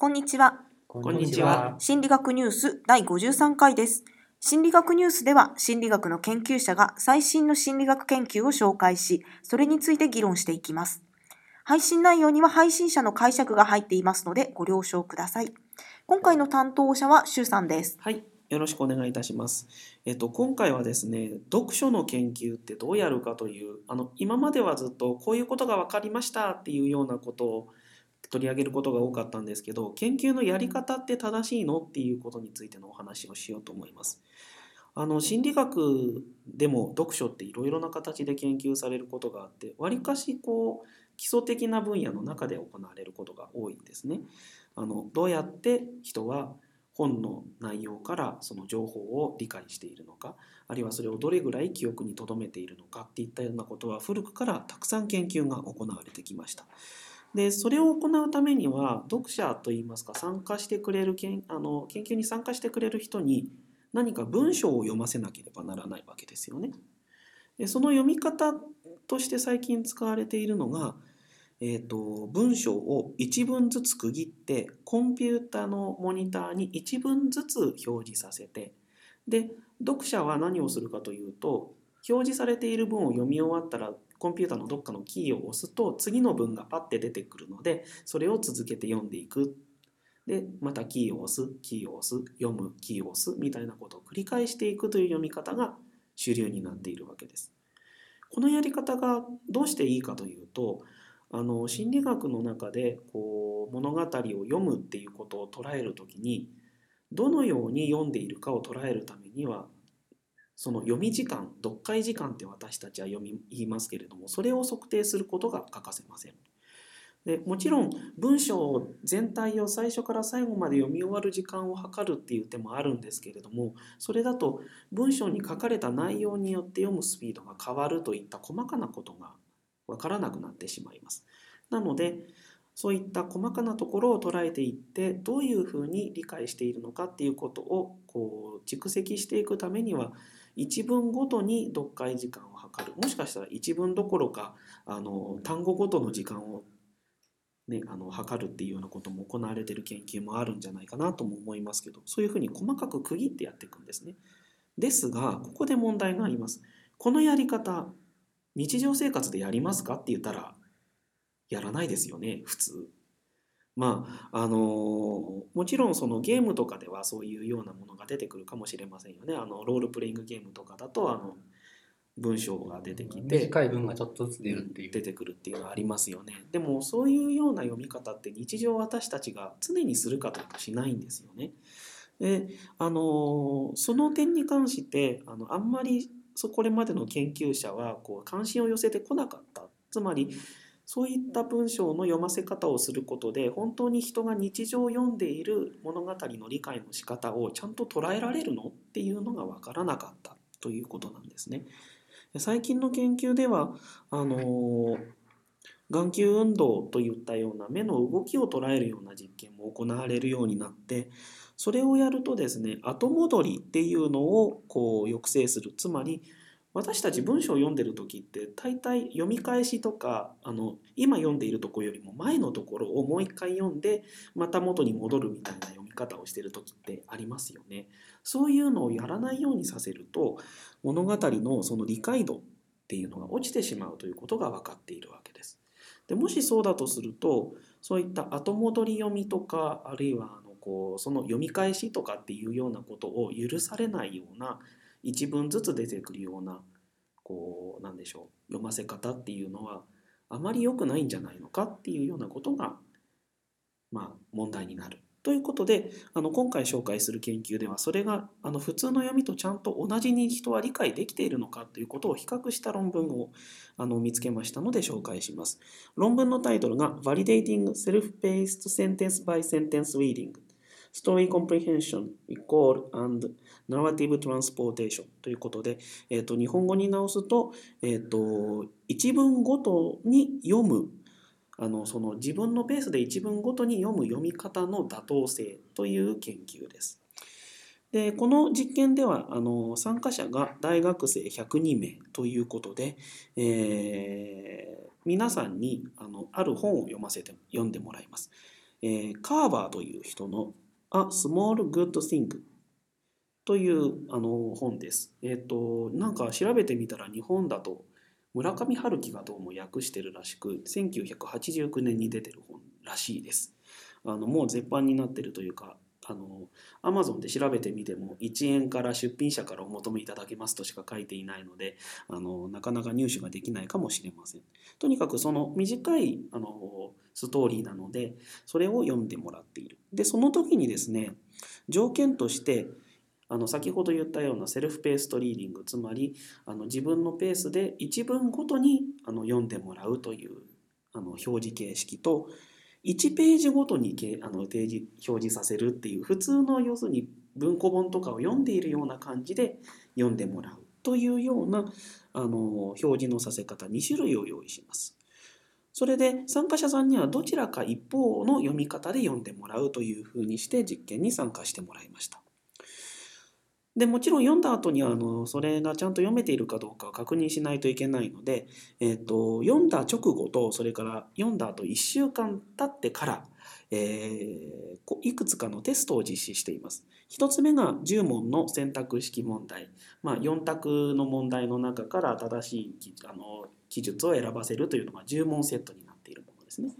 こんにちは。こんにちは。心理学ニュース第53回です。心理学ニュースでは心理学の研究者が最新の心理学研究を紹介し、それについて議論していきます。配信内容には配信者の解釈が入っていますのでご了承ください。今回の担当者はシュウさんです。はい、よろしくお願いいたします。えっと今回はですね、読書の研究ってどうやるかという、あの今まではずっとこういうことが分かりましたっていうようなことを取り上げることが多かったんですけど、研究のやり方って正しいのっていうことについてのお話をしようと思います。あの心理学でも読書っていろいろな形で研究されることがあって、わりかしこう基礎的な分野の中で行われることが多いんですね。あのどうやって人は本の内容からその情報を理解しているのかあるいはそれをどれぐらい記憶に留めているのかっていったようなことは古くからたくさん研究が行われてきました。でそれを行うためには読者といいますか参加してくれる研あの研究に参加してくれる人に何か文章を読ませなければならないわけですよね。でその読み方として最近使われているのがえーと、文章を1文ずつ区切ってコンピュータのモニターに1文ずつ表示させてで読者は何をするかというと表示されている文を読み終わったらコンピュータのどっかのキーを押すと次の文がパッて出てくるのでそれを続けて読んでいくでまたキーを押すキーを押す読むキーを押すみたいなことを繰り返していくという読み方が主流になっているわけです。このやり方がどうしていいかというとあの心理学の中でこう物語を読むっていうことを捉える時にどのように読んでいるかを捉えるためにはその読み時間読解時間って私たちは読み言いますけれどもそれを測定することが欠かせません。でもちろん文章全体を最初から最後まで読み終わる時間を測るっていう手もあるんですけれどもそれだと文章に書かれた内容によって読むスピードが変わるといった細かなことがわからなくなってしまいます。なのでそういった細かなところを捉えていってどういうふうに理解しているのかっていうことをこう蓄積していくためには一文ごとに読解時間を測るもしかしたら一文どころかあの単語ごとの時間を、ね、あの測るっていうようなことも行われてる研究もあるんじゃないかなとも思いますけどそういうふうに細かく区切ってやっていくんですね。ですがここで問題があります。このやり方日常生活でやりますかって言ったらやらないですよね普通。まああのもちろんそのゲームとかではそういうようなものが出てくるかもしれませんよね。あのロールプレイングゲームとかだとあの文章が出てきて短い文がちょっとずつ出るっていう出てくるっていうのはありますよね。でもそういうような読み方って日常私たちが常にするかというとしないんですよね。であのその点に関してあのあんまりこれまでの研究者はこう関心を寄せてこなかったつまりそういった文章の読ませ方をすることで本当に人が日常を読んでいる物語の理解の仕方をちゃんと捉えられるのっていうのが分からなかったということなんですね。最近の研究ではあの眼球運動といったような目の動きを捉えるような実験も行われるようになってそれをやるとですね後戻りっていうのをこう抑制するつまり私たち文章を読んでる時って大体読み返しとかあの今読んでいるとこよりも前のところをもう一回読んでまた元に戻るみたいな読み方をしてる時ってありますよね。そういうのをやらないようにさせると物語のその理解度っていうのが落ちてしまうということが分かっているわけです。でもしそうだとするとそういった後戻り読みとかあるいはあのこうその読み返しとかっていうようなことを許されないような一文ずつ出てくるようなこうなんでしょう読ませ方っていうのはあまり良くないんじゃないのかっていうようなことがまあ問題になる。ということであの今回紹介する研究ではそれがあの普通の読みとちゃんと同じに人は理解できているのかということを比較した論文をあの見つけましたので紹介します。論文のタイトルが Validating Self-Paced Sentence by Sentence Reading Story Comprehension, Recall and Narrative Transportation ということで、えー、と日本語に直すと,、えー、と一文ごとに読むあのその自分のペースで一文ごとに読む読み方の妥当性という研究です。でこの実験ではあの参加者が大学生102名ということで、えー、皆さんにあのある本を読ませて読んでもらいます。えーカーバーという人の「A Small Good Thing」というあの本です。えっ、となんか調べてみたら日本だと村上春樹がどうも訳してるらしく1989年に出てる本らしいです。あのもう絶版になってるというかあの Amazon で調べてみても1円から出品者からお求めいただけますとしか書いていないのであのなかなか入手ができないかもしれません。とにかくその短いあのストーリーなのでそれを読んでもらっている。でその時にですね条件としてあの先ほど言ったようなセルフペーストリーディングつまりあの自分のペースで一文ごとにあの読んでもらうというあの表示形式と1ページごとにあの提示表示させるっていう普通の要するに文庫本とかを読んでいるような感じで読んでもらうというようなあの表示のさせ方2種類を用意します。それで参加者さんにはどちらか一方の読み方で読んでもらうというふうにして実験に参加してもらいました。でもちろん読んだ後にはあのそれがちゃんと読めているかどうかを確認しないといけないので、えー、と読んだ直後とそれから読んだ後1週間経ってから、えーいくつかのテストを実施しています。1つ目が10問の選択式問題、まあ、4択の問題の中から正しい記あの記述を選ばせるというのが10問セットになっているものですね。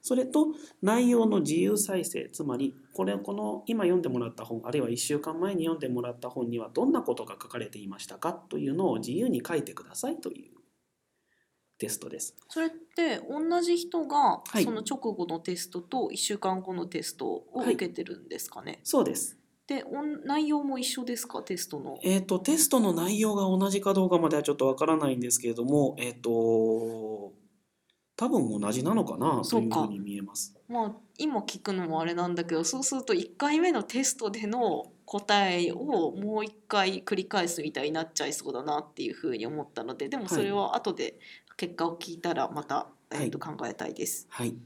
それと内容の自由再生つまりこれこの今読んでもらった本あるいは1週間前に読んでもらった本にはどんなことが書かれていましたかというのを自由に書いてくださいというテストです。それって同じ人がはいその直後のテストと1週間後のテストを受けてるんですかね、そうです。で内容も一緒ですか？テストのえっ、とテストの内容が同じかどうかまではちょっとわからないんですけれども、えっ、と多分同じなのかなといううふうに見えます。まあ今聞くのもあれなんだけどそうすると1回目のテストでの答えをもう一回繰り返すみたいになっちゃいそうだなっていうふうに思ったのででもそれは後で結果を聞いたらまた、えー、と考えたいです。はい。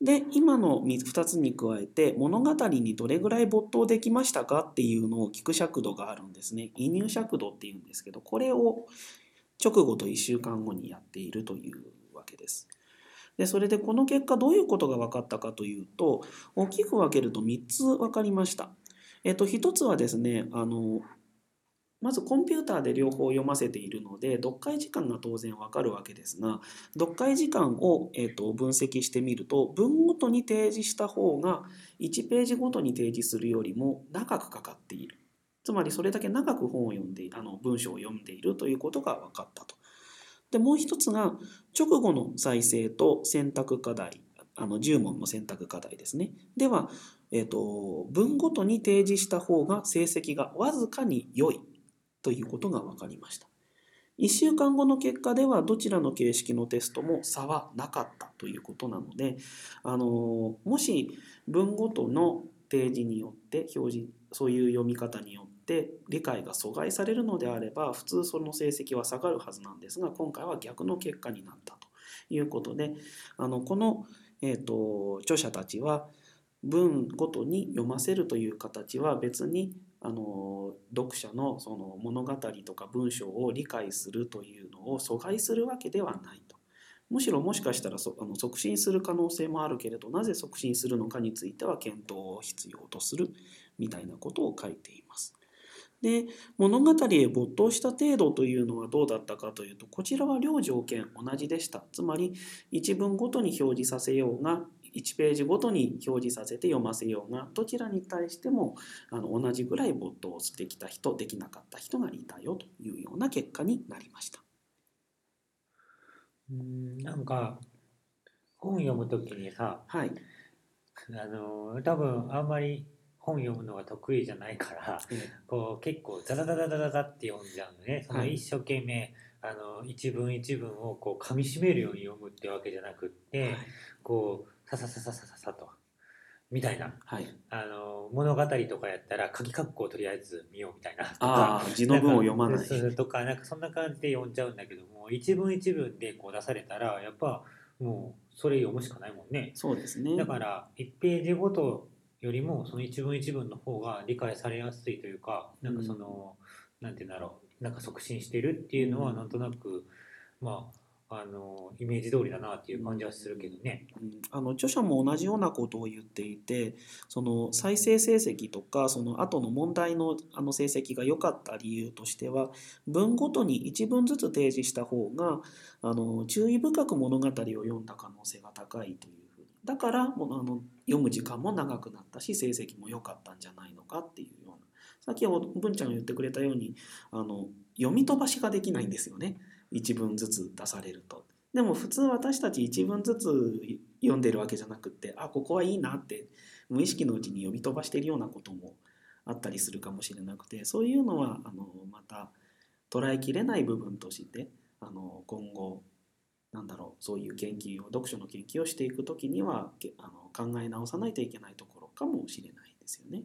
で今の2つに加えて物語にどれぐらい没頭できましたかっていうのを聞く尺度があるんですね。移入尺度っていうんですけどこれを直後と1週間後にやっているというわけです。でそれでこの結果どういうことが分かったかというと大きく分けると3つ分かりました。えっと、1つはですねあのまずコンピューターで両方読ませているので読解時間が当然わかるわけですが読解時間を、えー、と分析してみると文ごとに提示した方が1ページごとに提示するよりも長くかかっているつまりそれだけ長く本を読んであの文章を読んでいるということが分かったと。でもう一つが直後の再生と選択課題あの10問の選択課題ですね。では、えー、と文ごとに提示した方が成績がわずかに良いということが分かりました。1週間後の結果ではどちらの形式のテストも差はなかったということなのであのもし文ごとの提示によって表示そういう読み方によって理解が阻害されるのであれば普通その成績は下がるはずなんですが今回は逆の結果になったということであのこの、えー、と著者たちは文ごとに読ませるという形は別にあの読者のその物語とか文章を理解するというのを阻害するわけではないと。むしろもしかしたらそあの促進する可能性もあるけれどなぜ促進するのかについては検討を必要とするみたいなことを書いています。で物語へ没頭した程度というのはどうだったかというとこちらは両条件同じでした。つまり一文ごとに表示させようが1ページごとに表示させて読ませようがどちらに対してもあの同じぐらい没頭できた人できなかった人がいたよというような結果になりました。うんなんか本読むときにさはい、あの多分あんまり本読むのが得意じゃないからえこう結構ザザザザザザザって読んじゃうのね。そのはい。一生懸命、あの一文一文をこう噛み締めるように読むってわけじゃなくって、はい。こうさささささささとみたいな。はい、あの物語とかやったら鍵括弧をとりあえず見ようみたいな。とかああ字の文を読まない。とかなんかそんな感じで読んじゃうんだけども一文一文でこう出されたらやっぱもうそれ読むしかないもんね。そうですね。だから1ページごとよりもその一文一文の方が理解されやすいというかなんかその、なんて言うんだろうなんか促進してるっていうのはなんとなくまああのイメージ通りだなっていう感じはするけどね。うん。あの著者も同じようなことを言っていてその再生成績とかその後の問題のあの成績が良かった理由としては文ごとに1文ずつ提示した方があの注意深く物語を読んだ可能性が高いというふうに。だからもうあの読む時間も長くなったし成績も良かったんじゃないのかっていうようなさっき文ちゃんが言ってくれたようにあの読み飛ばしができないんですよね1文ずつ出されると。でも普通私たち1文ずつ読んでるわけじゃなくってあここはいいなって無意識のうちに読み飛ばしてるようなこともあったりするかもしれなくてそういうのはあのまた捉えきれない部分としてあの今後なんだろうそういう研究を読書の研究をしていく時にはけあの考え直さないといけないところかもしれないですよね。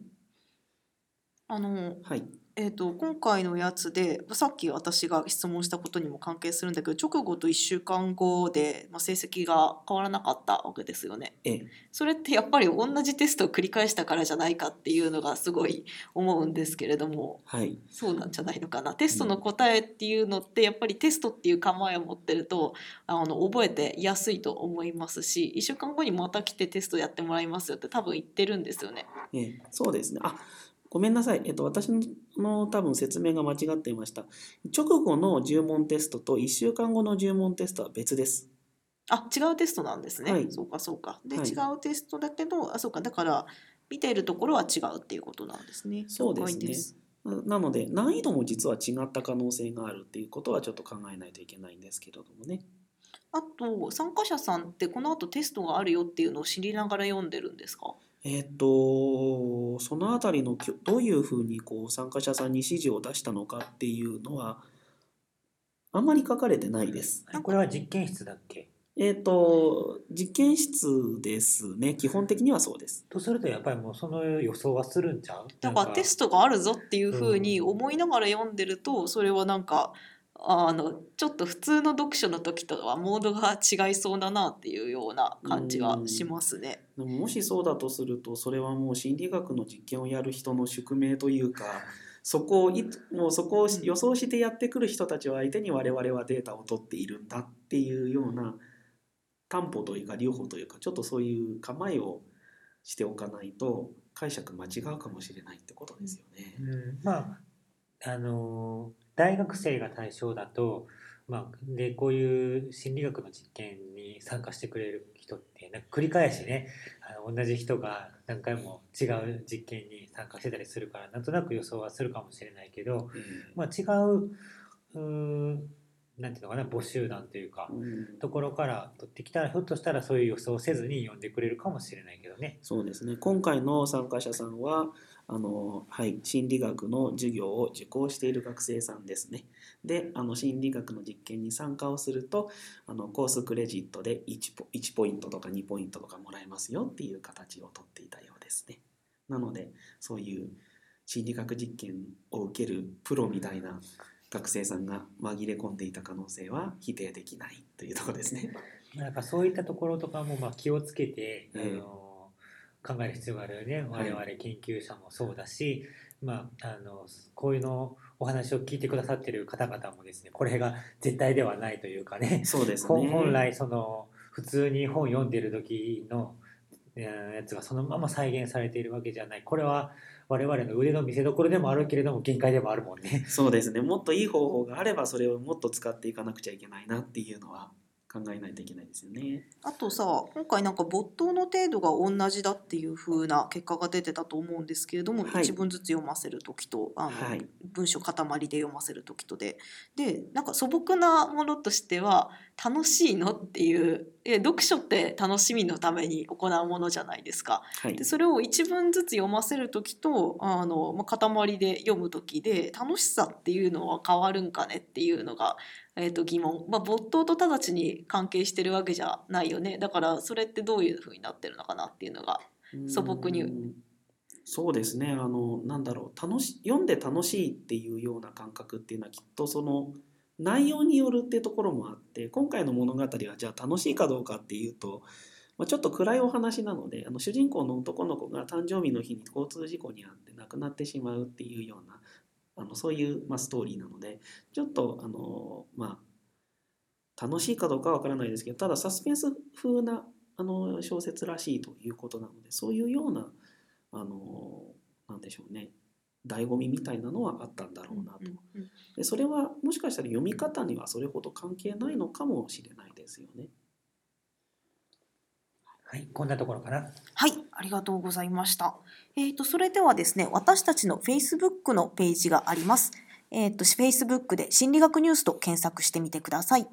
あのはい、えー、と今回のやつでさっき私が質問したことにも関係するんだけど直後と1週間後で、まあ、成績が変わらなかったわけですよね。ええそれってやっぱり同じテストを繰り返したからじゃないかっていうのがすごい思うんですけれどもはい、そうなんじゃないのかなテストの答えっていうのってやっぱりテストっていう構えを持ってるとあの覚えてやすいと思いますし1週間後にまた来てテストやってもらいますよって多分言ってるんですよね。ええそうですね。あごめんなさい。えっと、私の多分説明が間違っていました。直後の10問テストと1週間後の10問テストは別です。あ違うテストなんですね。はいそうかそうか。で、はい違うテストだけどあそうかだから見ているところは違うっていうことなんですね。そうですねすななので、難易度も実は違った可能性があるっていうことはちょっと考えないといけないんですけれどもね。あと参加者さんってこの後テストがあるよっていうのを知りながら読んでるんですか？えっと、そのあたりのきょどういうふうにこう参加者さんに指示を出したのかっていうのは、あんまり書かれてないです。これは実験室だっけ？えっと、実験室ですね。基本的にはそうです。とするとやっぱりもうその予想はするんちゃう？だからテストがあるぞっていうふうに思いながら読んでるとそれはなんかあのちょっと普通の読書の時とはモードが違いそうだなっていうような感じがしますね。でももしそうだとするとそれはもう心理学の実験をやる人の宿命というかそこをいもうそこを予想してやってくる人たちを相手に我々はデータを取っているんだっていうような担保というか留保というかちょっとそういう構えをしておかないと解釈間違うかもしれないってことですよね。うん、まああの大学生が対象だと、まあ、でこういう心理学の実験に参加してくれる人ってなんか繰り返しねあの同じ人が何回も違う実験に参加してたりするからなんとなく予想はするかもしれないけど、まあ、違ううなんていうのかな母集団というかうん。ところから取ってきたらひょっとしたらそういう予想をせずに読んでくれるかもしれないけどね。そうですね。今回の参加者さんはあの、はい、心理学の授業を受講している学生さんですね。であの心理学の実験に参加をするとあのコースクレジットで 1, ポ1ポイントとか2ポイントとかもらえますよっていう形をとっていたようですね。なのでそういう心理学実験を受けるプロみたいな学生さんが紛れ込んでいた可能性は否定できないというところですね。なんかそういったところとかもまあ気をつけて、ええあの考える必要があるよねはい我々研究者もそうだし、まあ、あのこういうのお話を聞いてくださってる方々もですねこれが絶対ではないというかねそうですね。本 本来その普通に本読んでる時のえーやつがそのまま再現されているわけじゃないこれは我々の腕の見せ所でもあるけれども限界でもあるもんね。そうですね。もっといい方法があれば、それをもっと使っていかなくちゃいけないなっていうのは考えないといけないですよね。あとさ今回なんか没頭の程度が同じだっていう風な結果が出てたと思うんですけれども、はい。一文ずつ読ませる時とあの、はい。文章塊で読ませる時とで。でなんか素朴なものとしては楽しいの？っていうえ読書って楽しみのために行うものじゃないですか。はいで。それを一文ずつ読ませる時とあの、まあ、塊で読む時で楽しさっていうのは変わるんかねっていうのが、えー、と疑問、まあ、没頭と直ちに関係してるわけじゃないよねだからそれってどういうふうになってるのかなっていうのが素朴にうんそうですね。あの、なんだろう。楽し、読んで楽しいっていうような感覚っていうのはきっとその、内容によるってところもあって、今回の物語はじゃあ楽しいかどうかっていうと、まあ、ちょっと暗いお話なので、あの主人公の男の子が誕生日の日に交通事故に遭って亡くなってしまうっていうような、あのそういう、まあ、ストーリーなので、ちょっと、あの、まあ、楽しいかどうかはわからないですけどただサスペンス風なあの小説らしいということなのでそういうようなあのなんでしょうね。醍醐味みたいなのはあったんだろうなと。うんうんでそれはもしかしたら読み方にはそれほど関係ないのかもしれないですよね。はい、こんなところかな。はい、ありがとうございました。えっ、と、それではですね、私たちの Facebook のページがあります。えっ、と、Facebook で心理学ニュースと検索してみてください。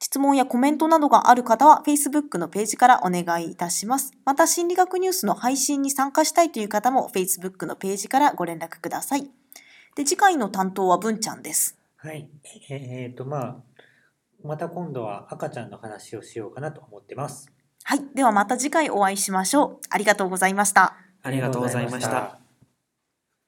質問やコメントなどがある方は Facebook のページからお願いいたします。また、心理学ニュースの配信に参加したいという方も Facebook のページからご連絡ください。で、次回の担当は文ちゃんです。はい、えーっとまあまた今度は赤ちゃんの話をしようかなと思ってます。はい、ではまた次回お会いしましょう。ありがとうございました。ありがとうございました。